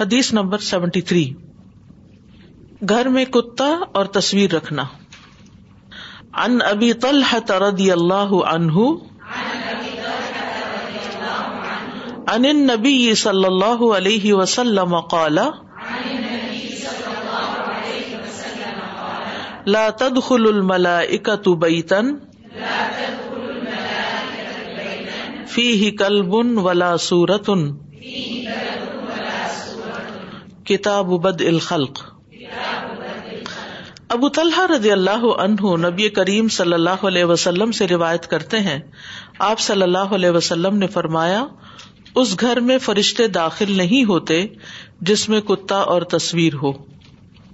حدیث number seventy three گھر میں کتا اور تصویر رکھنا ان ابی طلحة رضی اللہ عنہ ان النبی صلی اللہ علیہ وسلم قال لا تدخل الملائكة بيتا فيه كلب ولا سورة فيه کتاب بد الخلق ابو طلحہ رضی اللہ عنہ نبی کریم صلی اللہ علیہ وسلم سے روایت کرتے ہیں آپ صلی اللہ علیہ وسلم نے فرمایا اس گھر میں فرشتے داخل نہیں ہوتے جس میں کتا اور تصویر ہو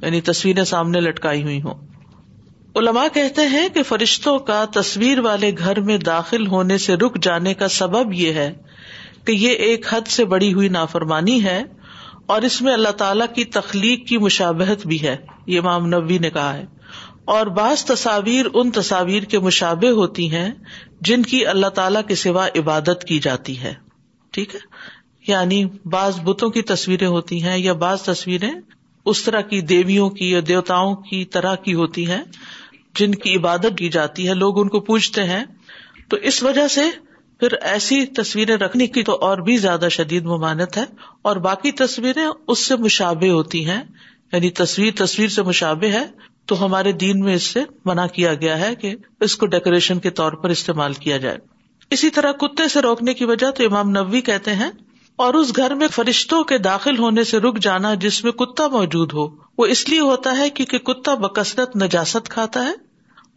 یعنی تصویریں سامنے لٹکائی ہوئی ہوں علماء کہتے ہیں کہ فرشتوں کا تصویر والے گھر میں داخل ہونے سے رک جانے کا سبب یہ ہے کہ یہ ایک حد سے بڑی ہوئی نافرمانی ہے اور اس میں اللہ تعالیٰ کی تخلیق کی مشابہت بھی ہے یہ امام نبی نے کہا ہے اور بعض تصاویر ان تصاویر کے مشابے ہوتی ہیں جن کی اللہ تعالی کے سوا عبادت کی جاتی ہے ٹھیک ہے یعنی بعض بتوں کی تصویریں ہوتی ہیں یا بعض تصویریں اس طرح کی دیویوں کی یا دیوتاؤں کی طرح کی ہوتی ہیں جن کی عبادت کی جاتی ہے لوگ ان کو پوچھتے ہیں تو اس وجہ سے پھر ایسی تصویریں رکھنے کی تو اور بھی زیادہ شدید ممانت ہے اور باقی تصویریں اس سے مشابے ہوتی ہیں یعنی تصویر تصویر سے مشابے ہے تو ہمارے دین میں اس سے منع کیا گیا ہے کہ اس کو ڈیکوریشن کے طور پر استعمال کیا جائے اسی طرح کتے سے روکنے کی وجہ تو امام نبوی کہتے ہیں اور اس گھر میں فرشتوں کے داخل ہونے سے رک جانا جس میں کتا موجود ہو وہ اس لیے ہوتا ہے کیونکہ کتا بکثرت نجاست کھاتا ہے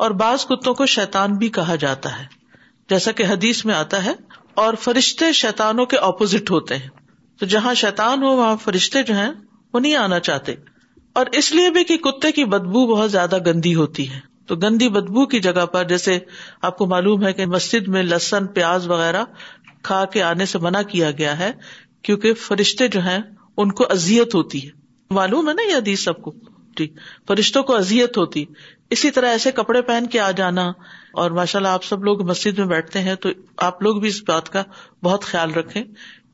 اور بعض کتوں کو شیتان بھی کہا جاتا ہے جیسا کہ حدیث میں آتا ہے اور فرشتے شیتانوں کے اپوزٹ ہوتے ہیں تو جہاں شیتان ہو وہاں فرشتے جو ہیں وہ نہیں آنا چاہتے اور اس لیے بھی کہ کتے کی بدبو بہت زیادہ گندی ہوتی ہے تو گندی بدبو کی جگہ پر جیسے آپ کو معلوم ہے کہ مسجد میں لسن پیاز وغیرہ کھا کے آنے سے منع کیا گیا ہے کیونکہ فرشتے جو ہیں ان کو ازیت ہوتی ہے معلوم ہے نا یہ حدیث سب کو فرشتوں کو اذیت ہوتی اسی طرح ایسے کپڑے پہن کے آ جانا اور ماشاء اللہ آپ سب لوگ مسجد میں بیٹھتے ہیں تو آپ لوگ بھی اس بات کا بہت خیال رکھے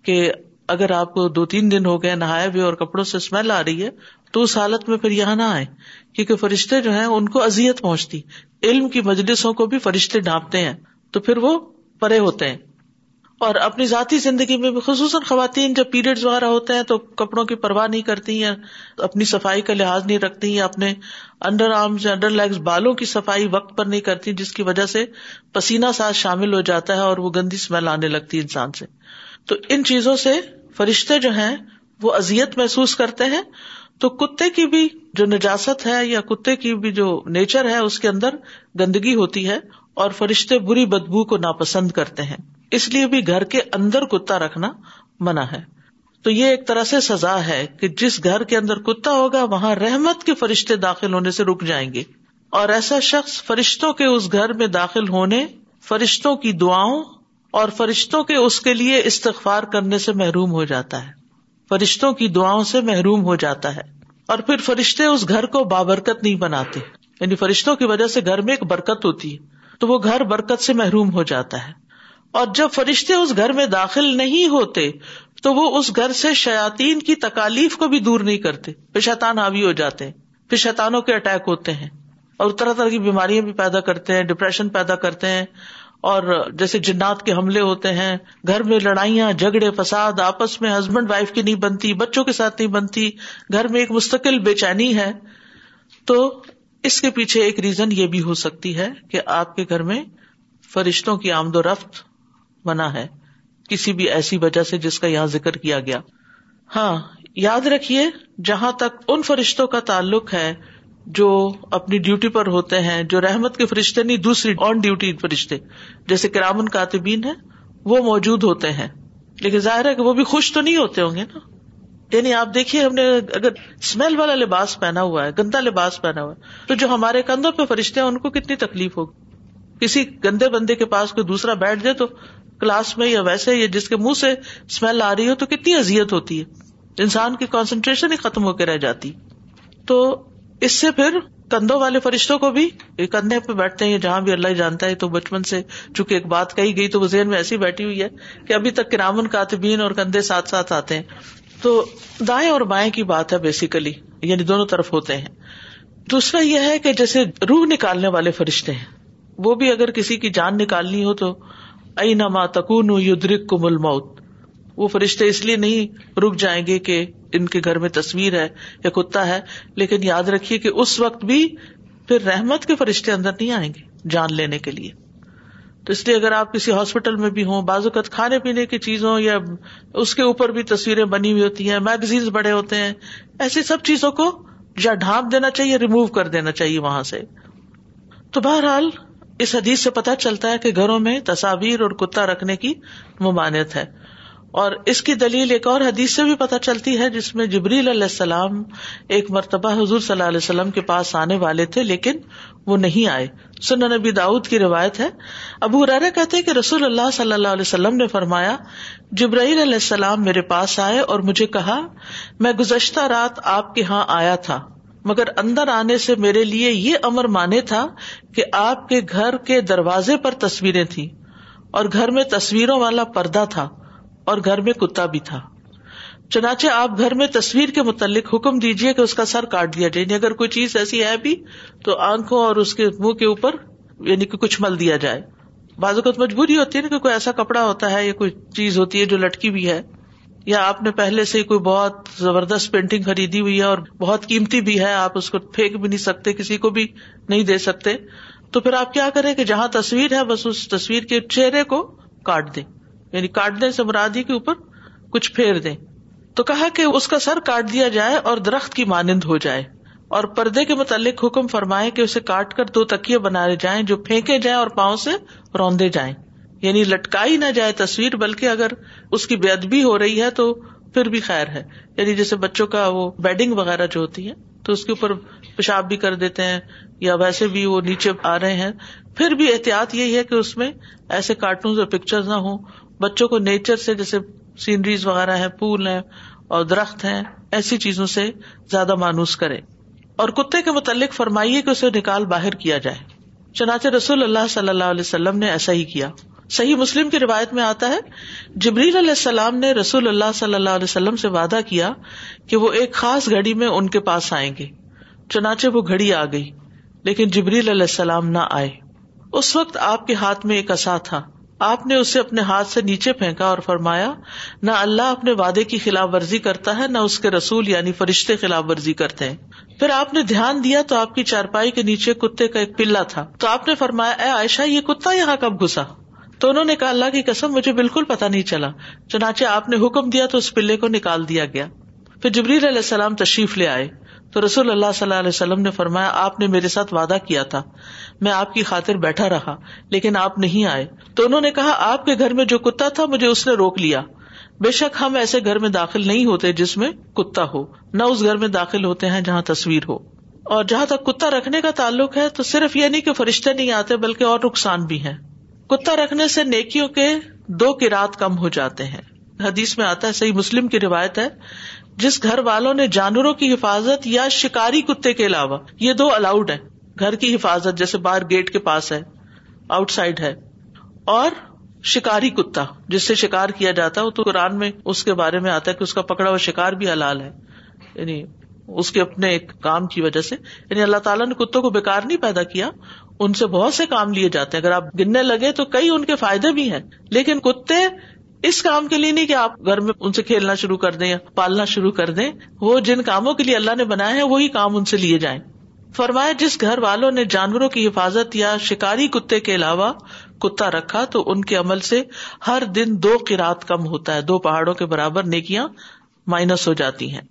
کہ اگر آپ کو دو تین دن ہو گئے نہایا ہوئے اور کپڑوں سے اسمیل آ رہی ہے تو اس حالت میں پھر یہاں نہ آئے کیونکہ فرشتے جو ہیں ان کو ازیت پہنچتی علم کی مجلسوں کو بھی فرشتے ڈانپتے ہیں تو پھر وہ پرے ہوتے ہیں اور اپنی ذاتی زندگی میں بھی خصوصاً خواتین جب پیریڈ وغیرہ ہوتے ہیں تو کپڑوں کی پرواہ نہیں کرتی یا اپنی صفائی کا لحاظ نہیں رکھتی یا اپنے انڈر آرمس یا انڈر لیگز بالوں کی صفائی وقت پر نہیں کرتی جس کی وجہ سے پسینہ ساز شامل ہو جاتا ہے اور وہ گندی اسمیل آنے لگتی ہے انسان سے تو ان چیزوں سے فرشتے جو ہیں وہ اذیت محسوس کرتے ہیں تو کتے کی بھی جو نجاست ہے یا کتے کی بھی جو نیچر ہے اس کے اندر گندگی ہوتی ہے اور فرشتے بری بدبو کو ناپسند کرتے ہیں اس لیے بھی گھر کے اندر کتا رکھنا منع ہے تو یہ ایک طرح سے سزا ہے کہ جس گھر کے اندر کتا ہوگا وہاں رحمت کے فرشتے داخل ہونے سے رک جائیں گے اور ایسا شخص فرشتوں کے اس گھر میں داخل ہونے فرشتوں کی دعاؤں اور فرشتوں کے اس کے لیے استغفار کرنے سے محروم ہو جاتا ہے فرشتوں کی دعاؤں سے محروم ہو جاتا ہے اور پھر فرشتے اس گھر کو بابرکت نہیں بناتے یعنی فرشتوں کی وجہ سے گھر میں ایک برکت ہوتی ہے تو وہ گھر برکت سے محروم ہو جاتا ہے اور جب فرشتے اس گھر میں داخل نہیں ہوتے تو وہ اس گھر سے شیاتین کی تکالیف کو بھی دور نہیں کرتے پھر شیطان حاوی ہو جاتے ہیں پھر شیطانوں کے اٹیک ہوتے ہیں اور طرح طرح کی بیماریاں بھی پیدا کرتے ہیں ڈپریشن پیدا کرتے ہیں اور جیسے جنات کے حملے ہوتے ہیں گھر میں لڑائیاں جھگڑے فساد آپس میں ہسبینڈ وائف کی نہیں بنتی بچوں کے ساتھ نہیں بنتی گھر میں ایک مستقل بے چینی ہے تو اس کے پیچھے ایک ریزن یہ بھی ہو سکتی ہے کہ آپ کے گھر میں فرشتوں کی آمد و رفت بنا ہے کسی بھی ایسی وجہ سے جس کا یہاں ذکر کیا گیا ہاں یاد رکھیے جہاں تک ان فرشتوں کا تعلق ہے جو اپنی ڈیوٹی پر ہوتے ہیں جو رحمت کے فرشتے نہیں دوسری آن ڈیوٹی فرشتے جیسے کرامن کاتبین ہیں وہ موجود ہوتے ہیں لیکن ظاہر ہے کہ وہ بھی خوش تو نہیں ہوتے ہوں گے نا یعنی آپ دیکھیے ہم نے اگر اسمیل والا لباس پہنا ہوا ہے گندا لباس پہنا ہوا ہے تو جو ہمارے کندھوں پہ فرشتے ہیں ان کو کتنی تکلیف ہوگی کسی گندے بندے کے پاس کوئی دوسرا بیٹھ جائے تو کلاس میں یا ویسے یا جس کے منہ سے اسمیل آ رہی ہو تو کتنی اذیت ہوتی ہے انسان کی کانسنٹریشن ہی ختم ہو کے رہ جاتی تو اس سے پھر کندھوں والے فرشتوں کو بھی کندھے پہ بیٹھتے ہیں جہاں بھی اللہ ہی جانتا ہے تو بچپن سے چونکہ ایک بات کہی گئی تو وہ ذہن میں ایسی بیٹھی ہوئی ہے کہ ابھی تک کرامن کاتبین اور کندھے ساتھ ساتھ آتے ہیں تو دائیں اور بائیں کی بات ہے بیسیکلی یعنی دونوں طرف ہوتے ہیں دوسرا یہ ہے کہ جیسے روح نکالنے والے فرشتے ہیں وہ بھی اگر کسی کی جان نکالنی ہو تو ائی اینما تکونک کو مل موت وہ فرشتے اس لیے نہیں رک جائیں گے کہ ان کے گھر میں تصویر ہے یا کتا ہے لیکن یاد رکھیے کہ اس وقت بھی پھر رحمت کے فرشتے اندر نہیں آئیں گے جان لینے کے لیے تو اس لیے اگر آپ کسی ہاسپٹل میں بھی ہوں بازوقت کھانے پینے کی چیزوں یا اس کے اوپر بھی تصویریں بنی ہوئی ہوتی ہیں میگزینس بڑے ہوتے ہیں ایسی سب چیزوں کو یا ڈھانپ دینا چاہیے ریموو کر دینا چاہیے وہاں سے تو بہرحال اس حدیث سے پتہ چلتا ہے کہ گھروں میں تصاویر اور کتا رکھنے کی ممانت ہے اور اس کی دلیل ایک اور حدیث سے بھی پتہ چلتی ہے جس میں جبریل علیہ السلام ایک مرتبہ حضور صلی اللہ علیہ وسلم کے پاس آنے والے تھے لیکن وہ نہیں آئے سنن نبی داؤد کی روایت ہے ابو ہریرہ کہتے کہ رسول اللہ صلی اللہ علیہ وسلم نے فرمایا علیہ السلام میرے پاس آئے اور مجھے کہا میں گزشتہ رات آپ کے یہاں آیا تھا مگر اندر آنے سے میرے لیے یہ امر مانے تھا کہ آپ کے گھر کے دروازے پر تصویریں تھیں اور گھر میں تصویروں والا پردہ تھا اور گھر میں کتا بھی تھا چنانچہ آپ گھر میں تصویر کے متعلق حکم دیجیے کہ اس کا سر کاٹ دیا جائے یعنی اگر کوئی چیز ایسی ہے بھی تو آنکھوں اور اس کے منہ کے اوپر یعنی کہ کچھ مل دیا جائے بازو مجبوری ہوتی ہے نا کہ کوئی ایسا کپڑا ہوتا ہے یا کوئی چیز ہوتی ہے جو لٹکی بھی ہے یا آپ نے پہلے سے کوئی بہت زبردست پینٹنگ خریدی ہوئی ہے اور بہت قیمتی بھی ہے آپ اس کو پھینک بھی نہیں سکتے کسی کو بھی نہیں دے سکتے تو پھر آپ کیا کریں کہ جہاں تصویر ہے بس اس تصویر کے چہرے کو کاٹ دیں یعنی کاٹنے سے مرادی کے اوپر کچھ پھیر دیں تو کہا کہ اس کا سر کاٹ دیا جائے اور درخت کی مانند ہو جائے اور پردے کے متعلق حکم فرمائے کہ اسے کاٹ کر دو تکیے بنائے جائیں جو پھینکے جائیں اور پاؤں سے روندے جائیں یعنی لٹکائی نہ جائے تصویر بلکہ اگر اس کی ادبی ہو رہی ہے تو پھر بھی خیر ہے یعنی جیسے بچوں کا وہ بیڈنگ وغیرہ جو ہوتی ہے تو اس کے اوپر پیشاب بھی کر دیتے ہیں یا ویسے بھی وہ نیچے آ رہے ہیں پھر بھی احتیاط یہی ہے کہ اس میں ایسے کارٹون اور پکچر نہ ہوں بچوں کو نیچر سے جیسے سینریز وغیرہ ہیں پول ہیں اور درخت ہیں ایسی چیزوں سے زیادہ مانوس کرے اور کتے کے متعلق فرمائیے کہ اسے نکال باہر کیا جائے چنانچہ رسول اللہ صلی اللہ علیہ وسلم نے ایسا ہی کیا صحیح مسلم کی روایت میں آتا ہے جبریل علیہ السلام نے رسول اللہ صلی اللہ علیہ وسلم سے وعدہ کیا کہ وہ ایک خاص گھڑی میں ان کے پاس آئیں گے چنانچہ وہ گھڑی آ گئی لیکن جبریل علیہ السلام نہ آئے اس وقت آپ کے ہاتھ میں ایک اصا تھا آپ نے اسے اپنے ہاتھ سے نیچے پھینکا اور فرمایا نہ اللہ اپنے وعدے کی خلاف ورزی کرتا ہے نہ اس کے رسول یعنی فرشتے خلاف ورزی کرتے ہیں پھر آپ نے دھیان دیا تو آپ کی چارپائی کے نیچے کتے کا ایک پلا تھا تو آپ نے فرمایا اے عائشہ یہ کتا یہاں کب گھسا تو انہوں نے کہا اللہ کی قسم مجھے بالکل پتا نہیں چلا چنانچہ آپ نے حکم دیا تو اس پلے کو نکال دیا گیا پھر جبریل علیہ السلام تشریف لے آئے تو رسول اللہ صلی اللہ علیہ وسلم نے فرمایا آپ نے میرے ساتھ وعدہ کیا تھا میں آپ کی خاطر بیٹھا رہا لیکن آپ نہیں آئے تو انہوں نے کہا آپ کے گھر میں جو کتا تھا مجھے اس نے روک لیا بے شک ہم ایسے گھر میں داخل نہیں ہوتے جس میں کتا ہو نہ اس گھر میں داخل ہوتے ہیں جہاں تصویر ہو اور جہاں تک کتا رکھنے کا تعلق ہے تو صرف یہ نہیں کہ فرشتے نہیں آتے بلکہ اور نقصان بھی ہیں کتا رکھنے سے نیکیوں کے دو کارات کم ہو جاتے ہیں حدیث میں آتا ہے صحیح مسلم کی روایت ہے جس گھر والوں نے جانوروں کی حفاظت یا شکاری کتے کے علاوہ یہ دو الاؤڈ ہے گھر کی حفاظت جیسے باہر گیٹ کے پاس ہے آؤٹ سائڈ ہے اور شکاری کتا جس سے شکار کیا جاتا ہے تو قرآن میں اس کے بارے میں آتا ہے کہ اس کا پکڑا ہوا شکار بھی حلال ہے یعنی اس کے اپنے ایک کام کی وجہ سے یعنی اللہ تعالیٰ نے کتوں کو بیکار نہیں پیدا کیا ان سے بہت سے کام لیے جاتے ہیں اگر آپ گننے لگے تو کئی ان کے فائدے بھی ہیں لیکن کتے اس کام کے لیے نہیں کہ آپ گھر میں ان سے کھیلنا شروع کر دیں یا پالنا شروع کر دیں وہ جن کاموں کے لیے اللہ نے بنایا ہے وہی کام ان سے لیے جائیں فرمایا جس گھر والوں نے جانوروں کی حفاظت یا شکاری کتے کے علاوہ کتا رکھا تو ان کے عمل سے ہر دن دو قرآن کم ہوتا ہے دو پہاڑوں کے برابر نیکیاں مائنس ہو جاتی ہیں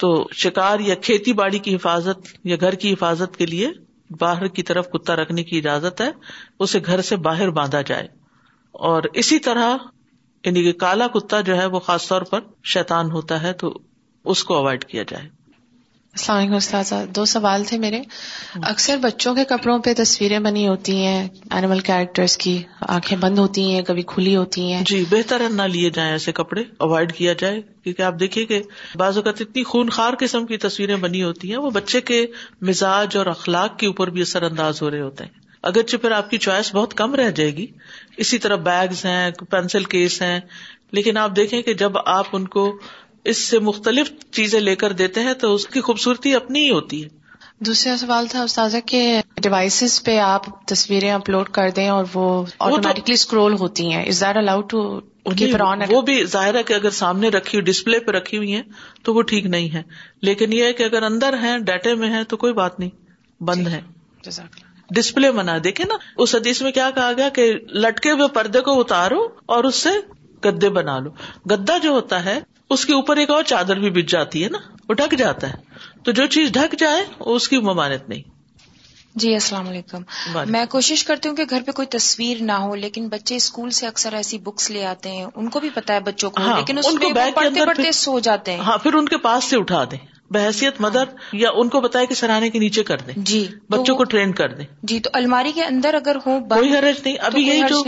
تو شکار یا کھیتی باڑی کی حفاظت یا گھر کی حفاظت کے لیے باہر کی طرف کتا رکھنے کی اجازت ہے اسے گھر سے باہر باندھا جائے اور اسی طرح یعنی کہ کالا کتا جو ہے وہ خاص طور پر شیتان ہوتا ہے تو اس کو اوائڈ کیا جائے السلام علیکم دو سوال تھے میرے اکثر بچوں کے کپڑوں پہ تصویریں بنی ہوتی ہیں اینیمل کیریکٹر کی آنکھیں بند ہوتی ہیں کبھی کھلی ہوتی ہیں جی بہتر ہے نہ لیے جائیں ایسے کپڑے اوائڈ کیا جائے کیونکہ آپ دیکھیے کہ بعض اوقات اتنی خونخوار قسم کی تصویریں بنی ہوتی ہیں وہ بچے کے مزاج اور اخلاق کے اوپر بھی اثر انداز ہو رہے ہوتے ہیں اگرچہ پھر آپ کی چوائس بہت کم رہ جائے گی اسی طرح بیگز ہیں پینسل کیس ہیں لیکن آپ دیکھیں کہ جب آپ ان کو اس سے مختلف چیزیں لے کر دیتے ہیں تو اس کی خوبصورتی اپنی ہی ہوتی ہے دوسرا سوال تھا ڈیوائسز پہ آپ تصویریں اپلوڈ کر دیں اور وہ آٹومیٹکلی اسکرول ہوتی ہیں از دیٹ الاؤڈ ٹو وہ بھی ظاہر ہے کہ اگر سامنے رکھی ہوئی ڈسپلے پہ رکھی ہوئی ہیں تو وہ ٹھیک نہیں ہے لیکن یہ ہے کہ اگر اندر ہیں ڈیٹے میں ہیں تو کوئی بات نہیں بند جی، ہے جزاک اللہ ڈسپلے بنا دیکھے نا اس حدیث میں کیا کہا گیا کہ لٹکے ہوئے پردے کو اتارو اور اس سے گدے بنا لو گدا جو ہوتا ہے اس کے اوپر ایک اور چادر بھی بچ جاتی ہے نا وہ ڈھک جاتا ہے تو جو چیز ڈھک جائے وہ اس کی ممانت نہیں جی السلام علیکم میں کوشش کرتی ہوں کہ گھر پہ کوئی تصویر نہ ہو لیکن بچے اسکول سے اکثر ایسی بکس لے آتے ہیں ان کو بھی پتا ہے بچوں کو ہاں، لیکن اس کو پڑھتے سو جاتے ہیں ہاں، پھر ان کے پاس سے اٹھا دیں بحثیت مدر یا ان کو بتائے کہ سرانے کے نیچے کر دیں جی بچوں کو ٹرین کر دیں جی تو الماری کے اندر اگر ہو کوئی حرج نہیں ابھی یہی جو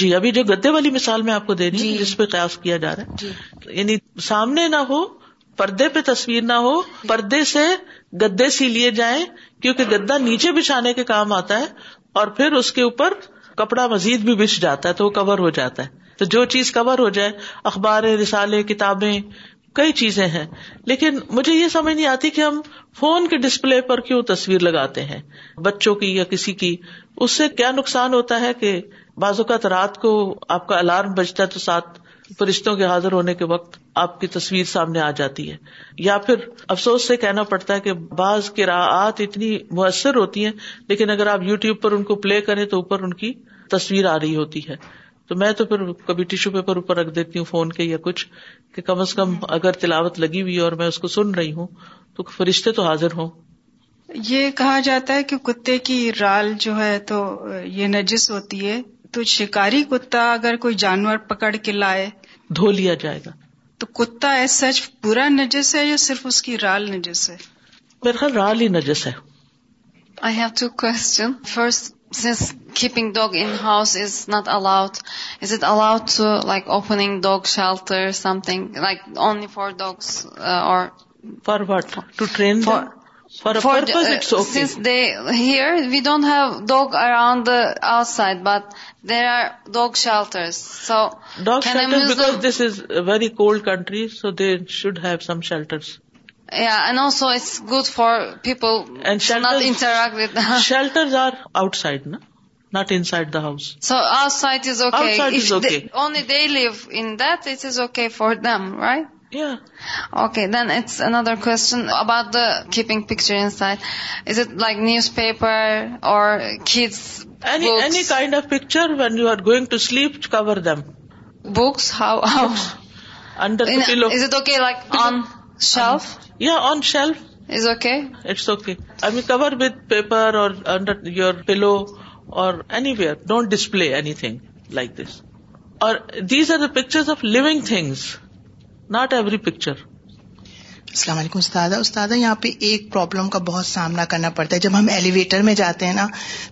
جی ابھی جو گدے والی مثال میں آپ کو دے رہی ہوں جس پہ قیاس کیا جا رہا ہے جی۔ یعنی سامنے نہ ہو پردے پہ تصویر نہ ہو پردے سے گدے سی لیے جائیں کیونکہ گدا نیچے بچھانے کے کام آتا ہے اور پھر اس کے اوپر کپڑا مزید بھی بچھ جاتا ہے تو وہ کور ہو جاتا ہے تو جو چیز کور ہو جائے اخبار رسالے کتابیں کئی چیزیں ہیں لیکن مجھے یہ سمجھ نہیں آتی کہ ہم فون کے ڈسپلے پر کیوں تصویر لگاتے ہیں بچوں کی یا کسی کی اس سے کیا نقصان ہوتا ہے کہ بعض اوقات رات کو آپ کا الارم بجتا ہے تو ساتھ فرشتوں کے حاضر ہونے کے وقت آپ کی تصویر سامنے آ جاتی ہے یا پھر افسوس سے کہنا پڑتا ہے کہ بعض کی راحت اتنی مؤثر ہوتی ہیں لیکن اگر آپ یو ٹیوب پر ان کو پلے کریں تو اوپر ان کی تصویر آ رہی ہوتی ہے تو میں تو پھر کبھی ٹیشو پیپر اوپر رکھ دیتی ہوں فون کے یا کچھ کہ کم از کم اگر تلاوت لگی ہوئی اور میں اس کو سن رہی ہوں تو فرشتے تو حاضر ہوں یہ کہا جاتا ہے کہ کتے کی رال جو ہے تو یہ نجس ہوتی ہے تو شکاری کتا اگر کوئی جانور پکڑ کے لائے دھو لیا جائے گا تو کتا ہے سچ پورا نجس ہے یا صرف اس کی رال نجس ہے میرے خیال رال ہی نجس ہے I have two question first since keeping dog in house is not allowed, is it allowed to like opening dog shelter, something like only for dogs uh, or for what? To train them? For a purpose, it's uh, okay. Since here we don't have dog around the outside, but there are dog shelters. So dog shelters, because this is a very cold country, so they should have some shelters. Yeah, and also it's good for people and shelters, not interact with them. Shelters are outside, no? Not inside the house. So outside is okay. Outside if is okay. Only they live in that, it is okay for them, right? Yeah. Okay, then it's another question about the keeping picture inside. Is it like newspaper or kids' books? Any kind of picture when you are going to sleep, cover them. Books? How? Under the pillow. Is it okay like on... Shelf? Yeah, on shelf. Is okay? It's okay. I mean, cover with paper or under your pillow or anywhere. Don't display anything like this. Or these are the pictures of living things. Not every picture. السلام علیکم استاد استاد یہاں پہ ایک problem کا بہت سامنا کرنا پڑتا ہے جب ہم ایلیویٹر میں جاتے ہیں نا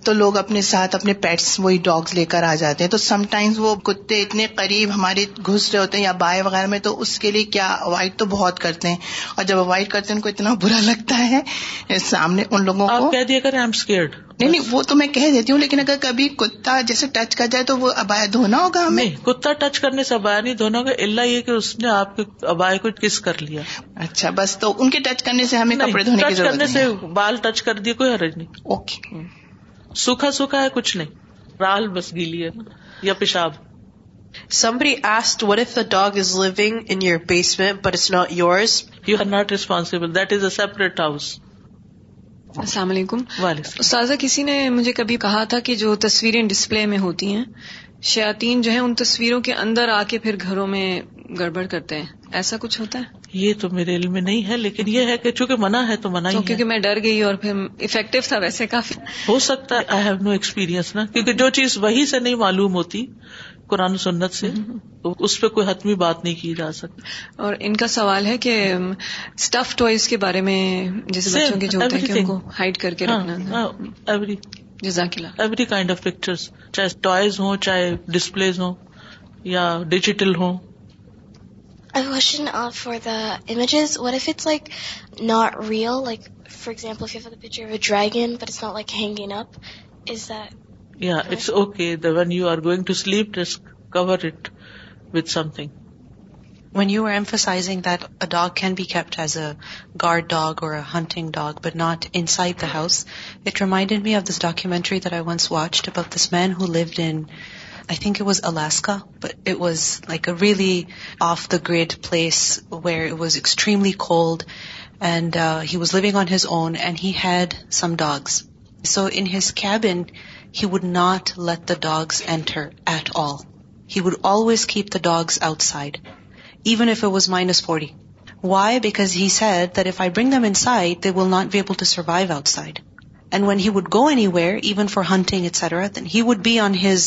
تو لوگ اپنے ساتھ اپنے پیٹس وہی ڈاگز لے کر آ جاتے ہیں تو سم ٹائمز وہ کتے اتنے قریب ہمارے گھس رہے ہوتے ہیں یا بائیں وغیرہ میں تو اس کے لیے کیا اوائڈ تو بہت کرتے ہیں اور جب اوائڈ کرتے ہیں ان کو اتنا برا لگتا ہے سامنے ان لوگوں کو نہیں نہیں وہ تو میں کہہ دیتی ہوں لیکن اگر کبھی کتا جیسے ٹچ کر جائے تو وہ ابایا دھونا ہوگا ہمیں کتا ٹچ کرنے سے ابایا نہیں دھونا ہوگا اللہ یہ کہ اس نے آپ کے ابائے کو کس کر لیا اچھا بس تو ان کے ٹچ کرنے سے ہمیں کپڑے دھونے کرنے سے بال ٹچ کر دیے کوئی حرج نہیں اوکے سوکھا سوکھا ہے کچھ نہیں رال بس گیلی ہے یا پیشاب dog is log not yours you are not responsible that is a separate house جی۔ السلام علیکم استاذہ کسی نے مجھے کبھی کہا تھا کہ جو تصویریں ڈسپلے میں ہوتی ہیں شیاطین جو ہیں ان تصویروں کے اندر آ کے پھر گھروں میں گڑبڑ کرتے ہیں ایسا کچھ ہوتا ہے یہ تو میرے علم میں نہیں ہے لیکن یہ ہے کہ چونکہ منع ہے تو منع کیونکہ میں ڈر گئی اور پھر افیکٹو تھا ویسے کافی ہو سکتا ہے آئی ہیو نو ایکسپیرینس نا کیونکہ جو چیز وہی سے نہیں معلوم ہوتی قرآن سنت سے اس پہ کوئی حتمی بات نہیں کی جا سکتی اور ان کا سوال ہے کہ اسٹف ٹوائز کے بارے میں جیسے ہائڈ کر کے ایوری کائنڈ آف چاہے چاہے ٹوائز ہوں ہوں ہوں یا digital Yeah, it's okay. When you are going to sleep, just cover it with something. When you were emphasizing that a dog can be kept as a guard dog or a hunting dog, but not inside the house, it reminded me of this documentary that I once watched about this man who lived in, I think it was Alaska, but it was like a really off-the-grid place where it was extremely cold, and uh, he was living on his own, and he had some dogs. So in his cabin, he would not let the dogs enter at all. He would always keep the dogs outside, even if it was minus 40. Why? Because he said that if I bring them inside, they will not be able to survive outside. And when he would go anywhere, even for hunting, etc., then he would be on his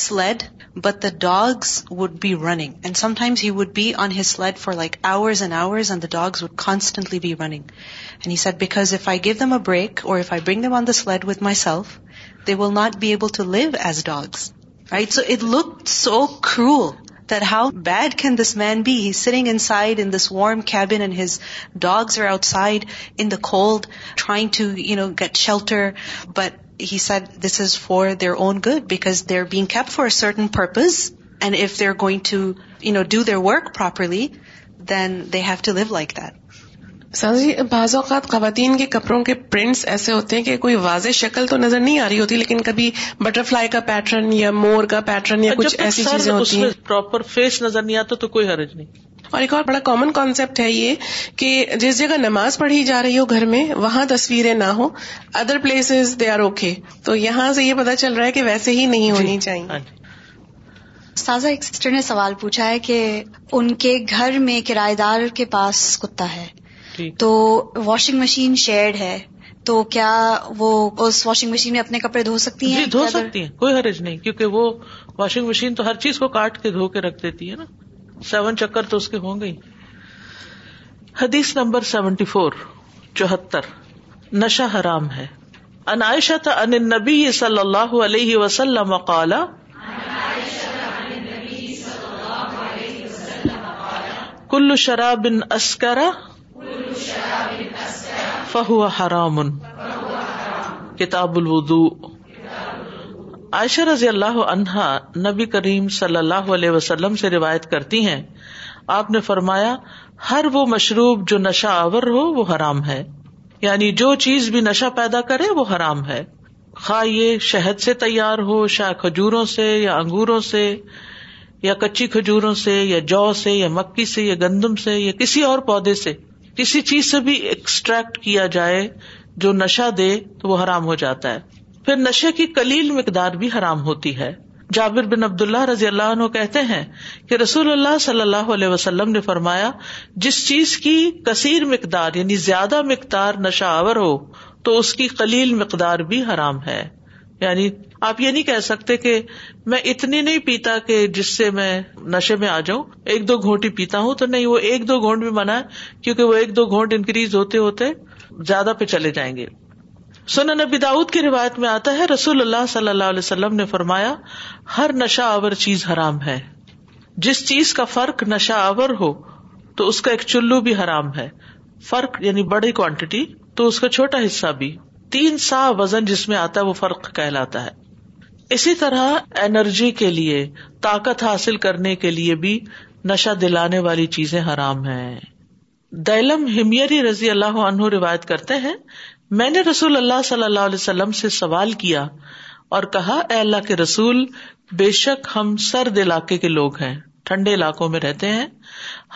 sled, but the dogs would be running. And sometimes he would be on his sled for like hours and hours, and the dogs would constantly be running. And he said, because if I give them a break, or if I bring them on the sled with myself, they will not be able to live as dogs, right? So it looked so cruel that how bad can this man be? He's sitting inside in this warm cabin and his dogs are outside in the cold trying to, get shelter. But he said this is for their own good because they're being kept for a certain purpose. And if they're going to, do their work properly, then they have to live like that. جی بعض اوقات خواتین کے کپڑوں کے prints ایسے ہوتے ہیں کہ کوئی واضح شکل تو نظر نہیں آ رہی ہوتی لیکن کبھی بٹر فلائی کا پیٹرن یا مور کا پیٹرن یا کچھ ایسی چیزیں ہوتی ہیں پراپر فیس نظر نہیں آتا تو کوئی حرج نہیں اور ایک اور بڑا کامن کانسیپٹ ہے یہ کہ جس جگہ نماز پڑھی جا رہی ہو گھر میں وہاں تصویریں نہ ہو other places they are okay تو یہاں سے یہ پتا چل رہا ہے کہ ویسے ہی نہیں جی، ہونی چاہیے ہاں جی۔ سازا ایک سسٹر نے سوال پوچھا ہے کہ ان کے گھر میں کرایے دار کے پاس کتا ہے جی۔ تو واشنگ مشین شیڈ ہے تو کیا وہ اس واشنگ مشین میں اپنے کپڑے دھو سکتی ہیں جی، دھو سکتی ہیں کوئی حرج نہیں کیونکہ وہ واشنگ مشین تو ہر چیز کو کاٹ کے دھو کے رکھ دیتی ہے نا سیون چکر تو اس کے ہوں گے حدیث نمبر سیونٹی فور چوہتر نشہ حرام ہے عائشہ ان نبی صلی اللہ علیہ وسلم قال کل شراب بن اسکرا فہو حرام کتاب الودو عائشہ رضی اللہ عنہا نبی کریم صلی اللہ علیہ وسلم سے روایت کرتی ہیں آپ نے فرمایا ہر وہ مشروب جو نشہ آور ہو وہ حرام ہے یعنی جو چیز بھی نشہ پیدا کرے وہ حرام ہے خواہ یہ شہد سے تیار ہو شاہ کھجوروں سے یا انگوروں سے یا کچی کھجوروں سے یا جو سے یا مکی سے یا گندم سے یا کسی اور پودے سے کسی چیز سے بھی ایکسٹریکٹ کیا جائے جو نشہ دے تو وہ حرام ہو جاتا ہے پھر نشے کی کلیل مقدار بھی حرام ہوتی ہے جابر بن عبد اللہ رضی اللہ عنہ کہتے ہیں کہ رسول اللہ صلی اللہ علیہ وسلم نے فرمایا جس چیز کی کثیر مقدار یعنی زیادہ مقدار نشہ آور ہو تو اس کی کلیل مقدار بھی حرام ہے یعنی آپ یہ نہیں کہہ سکتے کہ میں اتنی نہیں پیتا کہ جس سے میں نشے میں آ جاؤں ایک دو گھونٹی پیتا ہوں تو نہیں وہ ایک دو گھونٹ بھی ہے کیونکہ وہ ایک دو گھونٹ انکریز ہوتے ہوتے زیادہ پہ چلے جائیں گے سنا نبی داؤد کی روایت میں آتا ہے رسول اللہ صلی اللہ علیہ وسلم نے فرمایا ہر نشہ آور چیز حرام ہے جس چیز کا فرق نشہ آور ہو تو اس کا ایک چلو بھی حرام ہے فرق یعنی بڑی کوانٹیٹی تو اس کا چھوٹا حصہ بھی تین سا وزن جس میں آتا ہے وہ فرق کہلاتا ہے اسی طرح انرجی کے لیے طاقت حاصل کرنے کے لیے بھی نشا دلانے والی چیزیں حرام ہیں دلم ہمیری رضی اللہ عنہ روایت کرتے ہیں میں نے رسول اللہ صلی اللہ علیہ وسلم سے سوال کیا اور کہا اے اللہ کے رسول بے شک ہم سرد علاقے کے لوگ ہیں ٹھنڈے علاقوں میں رہتے ہیں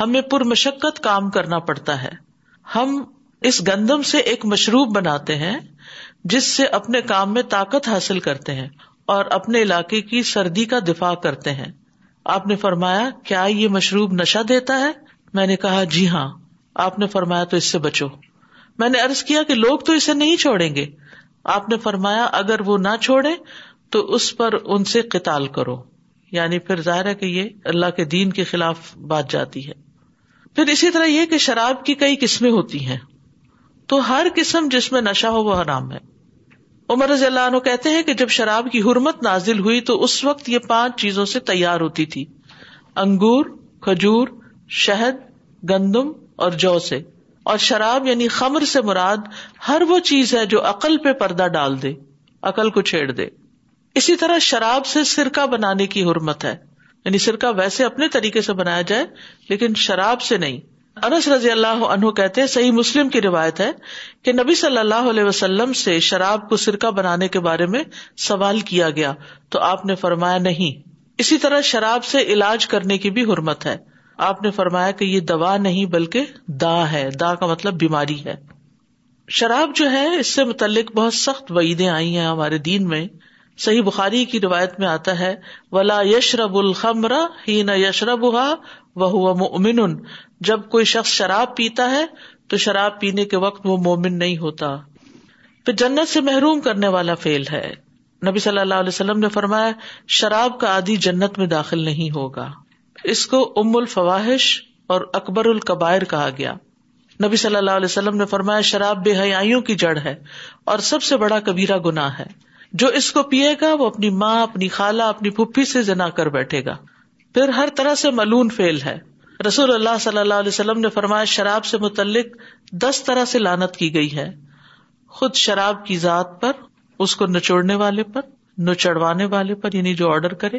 ہمیں پر مشقت کام کرنا پڑتا ہے ہم اس گندم سے ایک مشروب بناتے ہیں جس سے اپنے کام میں طاقت حاصل کرتے ہیں اور اپنے علاقے کی سردی کا دفاع کرتے ہیں آپ نے فرمایا کیا یہ مشروب نشا دیتا ہے میں نے کہا جی ہاں آپ نے فرمایا تو اس سے بچو میں نے ارض کیا کہ لوگ تو اسے نہیں چھوڑیں گے آپ نے فرمایا اگر وہ نہ چھوڑے تو اس پر ان سے قتال کرو یعنی پھر ظاہر ہے کہ یہ اللہ کے دین کے خلاف بات جاتی ہے پھر اسی طرح یہ کہ شراب کی کئی قسمیں ہوتی ہیں تو ہر قسم جس میں نشہ ہو وہ حرام ہے عمر رضی اللہ عنہ کہتے ہیں کہ جب شراب کی حرمت نازل ہوئی تو اس وقت یہ پانچ چیزوں سے تیار ہوتی تھی انگور کھجور شہد گندم اور جو سے اور شراب یعنی خمر سے مراد ہر وہ چیز ہے جو عقل پہ پردہ ڈال دے عقل کو چھیڑ دے اسی طرح شراب سے سرکہ بنانے کی حرمت ہے یعنی سرکہ ویسے اپنے طریقے سے بنایا جائے لیکن شراب سے نہیں انس رضی اللہ عنہ کہتے صحیح مسلم کی روایت ہے کہ نبی صلی اللہ علیہ وسلم سے شراب کو سرکہ بنانے کے بارے میں سوال کیا گیا تو آپ نے فرمایا نہیں اسی طرح شراب سے علاج کرنے کی بھی حرمت ہے آپ نے فرمایا کہ یہ دوا نہیں بلکہ دا ہے دا کا مطلب بیماری ہے شراب جو ہے اس سے متعلق بہت سخت وعیدیں آئی ہیں ہمارے دین میں صحیح بخاری کی روایت میں آتا ہے ولا یشرب الخمر ہی یشرب ہا وہ من جب کوئی شخص شراب پیتا ہے تو شراب پینے کے وقت وہ مومن نہیں ہوتا پھر جنت سے محروم کرنے والا فیل ہے نبی صلی اللہ علیہ وسلم نے فرمایا شراب کا آدھی جنت میں داخل نہیں ہوگا اس کو ام الفواہش اور اکبر القبائر کہا گیا نبی صلی اللہ علیہ وسلم نے فرمایا شراب بے حیاں کی جڑ ہے اور سب سے بڑا کبیرا گنا ہے جو اس کو پیے گا وہ اپنی ماں اپنی خالہ اپنی پھپھی سے جنا کر بیٹھے گا پھر ہر طرح سے ملون فیل ہے رسول اللہ صلی اللہ علیہ وسلم نے فرمایا شراب سے متعلق دس طرح سے لانت کی گئی ہے خود شراب کی ذات پر اس کو نچوڑنے والے پر نچڑوانے والے پر یعنی جو آرڈر کرے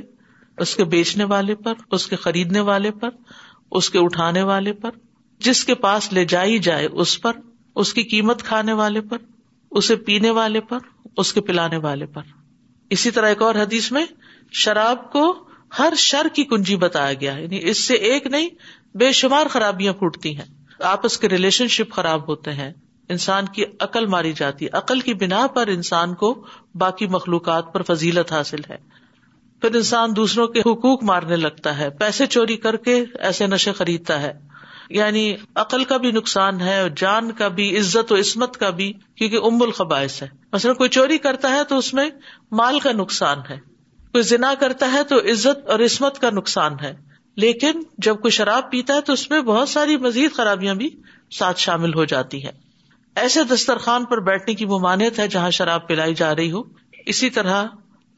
اس کے بیچنے والے پر اس کے خریدنے والے پر اس کے اٹھانے والے پر جس کے پاس لے جائی جائے اس پر اس کی قیمت کھانے والے پر اسے پینے والے پر اس کے پلانے والے پر اسی طرح ایک اور حدیث میں شراب کو ہر شر کی کنجی بتایا گیا ہے یعنی اس سے ایک نہیں بے شمار خرابیاں پھوٹتی ہیں آپس کے ریلیشن شپ خراب ہوتے ہیں انسان کی عقل ماری جاتی عقل کی بنا پر انسان کو باقی مخلوقات پر فضیلت حاصل ہے پھر انسان دوسروں کے حقوق مارنے لگتا ہے پیسے چوری کر کے ایسے نشے خریدتا ہے یعنی عقل کا بھی نقصان ہے جان کا بھی عزت و عصمت کا بھی کیونکہ ام الخباعث ہے مثلا کوئی چوری کرتا ہے تو اس میں مال کا نقصان ہے کوئی ذنا کرتا ہے تو عزت اور عصمت کا نقصان ہے لیکن جب کوئی شراب پیتا ہے تو اس میں بہت ساری مزید خرابیاں بھی ساتھ شامل ہو جاتی ہے ایسے دسترخوان پر بیٹھنے کی ممانعت ہے جہاں شراب پلائی جا رہی ہو اسی طرح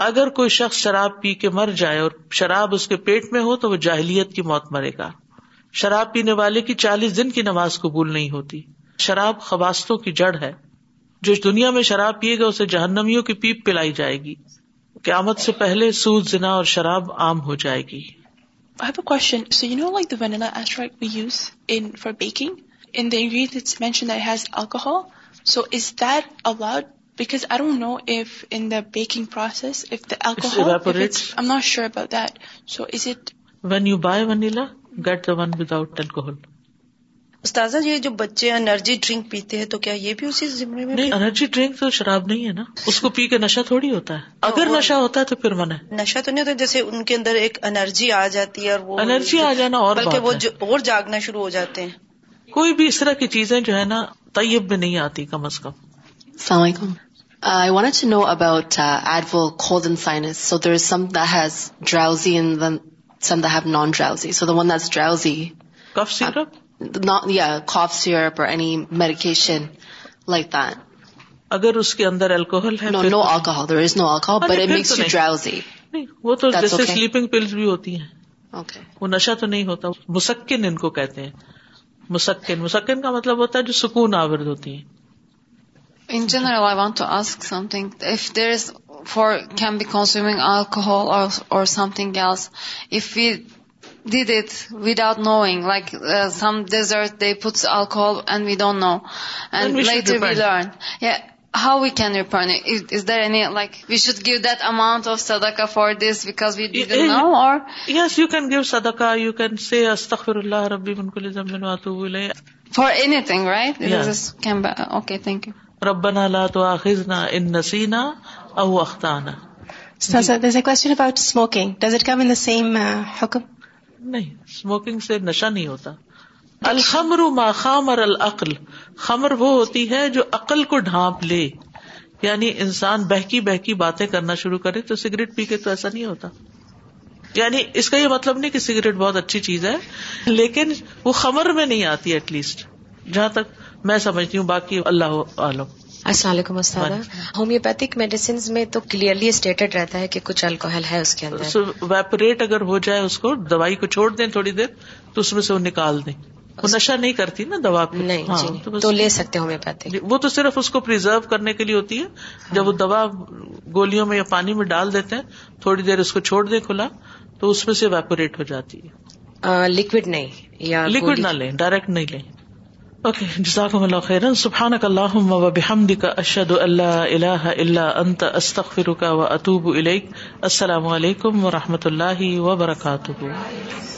اگر کوئی شخص شراب پی کے مر جائے اور شراب اس کے پیٹ میں ہو تو وہ جاہلیت کی موت مرے گا شراب پینے والے کی چالیس دن کی نماز قبول نہیں ہوتی شراب خباستوں کی جڑ ہے جو دنیا میں شراب پیے گا اسے جہنمیوں کی پیپ پلائی جائے گی قیامت سے پہلے سود زنا اور شراب عام ہو جائے گی when you buy vanilla get the one without alcohol استاذہ یہ جو بچے انرجی ڈرنک پیتے ہیں تو کیا یہ بھی اسی میں نہیں انرجی ڈرنک تو شراب نہیں ہے نا اس کو پی کے نشہ تھوڑی ہوتا ہے اگر نشہ ہوتا ہے تو پھر نشہ تو نہیں ہوتا جیسے ان کے اندر ایک انرجی آ جاتی ہے اور وہ انرجی آ جانا اور بلکہ وہ اور جاگنا شروع ہو جاتے ہیں کوئی بھی اس طرح کی چیزیں جو ہے نا طیب میں نہیں آتی کم از کم السلام علیکم I want to know about science so there is some drowsy some wines have non drowsy so the one drive drowsy cough syrup not, yeah, cough syrup or any medication like that. اگر اس کے اندر alcohol ہے no no alcohol there is no alcohol but it makes you drowsy نہیں وہ تو جیسے sleeping pulls بھی ہوتی ہیں اوکے وہ نشہ تو نہیں ہوتا مسکن ان کو کہتے ہیں مسکن مسکن کا مطلب ہوتا ہے جو سکون آورد ہوتی ہیں in general I want to ask something if there is for can be consuming alcohol اور something else if we'd it with knowing like some dessert they food alcohol and we don't know how we can refrain as there we should give that amount of سدکا for this Wade no اور نہیں smoking سے نشا نہیں ہوتا الخمر ما خامر العقل خمر وہ ہوتی ہے جو عقل کو ڈھانپ لے یعنی انسان بہکی بہکی باتیں کرنا شروع کرے تو سگریٹ پی کے تو ایسا نہیں ہوتا یعنی اس کا یہ مطلب نہیں کہ سگریٹ بہت اچھی چیز ہے لیکن وہ خمر میں نہیں آتی ایٹ لیسٹ جہاں تک میں سمجھتی ہوں باقی اللہ عالم السلام علیکم استاد ہومیوپیتھک میڈیسن میں تو کلیئرلی اسٹیٹڈ رہتا ہے کہ کچھ الکوہل ہے اس کے اندر ویپوریٹ اگر ہو جائے اس کو دوائی کو چھوڑ دیں تھوڑی دیر تو اس میں سے وہ نکال دیں وہ نشا نہیں کرتی نا دوا نہیں ہاں، جی تو لے سکتے ہومیوپیتھک جی، وہ تو صرف اس کو پرزرو کرنے کے لیے ہوتی ہے ہاں۔ جب وہ دوا گولیوں میں یا پانی میں ڈال دیتے ہیں تھوڑی دیر اس کو چھوڑ دیں کھلا تو اس میں سے ویپوریٹ ہو جاتی ہے لکوڈ نہیں یا لکوڈ نہ لیں ڈائریکٹ نہیں لیں اوکے سبحان اللہ و بحمدک اشد اللہ اللہ انت استخر و اطوب السلام علیکم و رحمۃ اللہ وبرکاتہ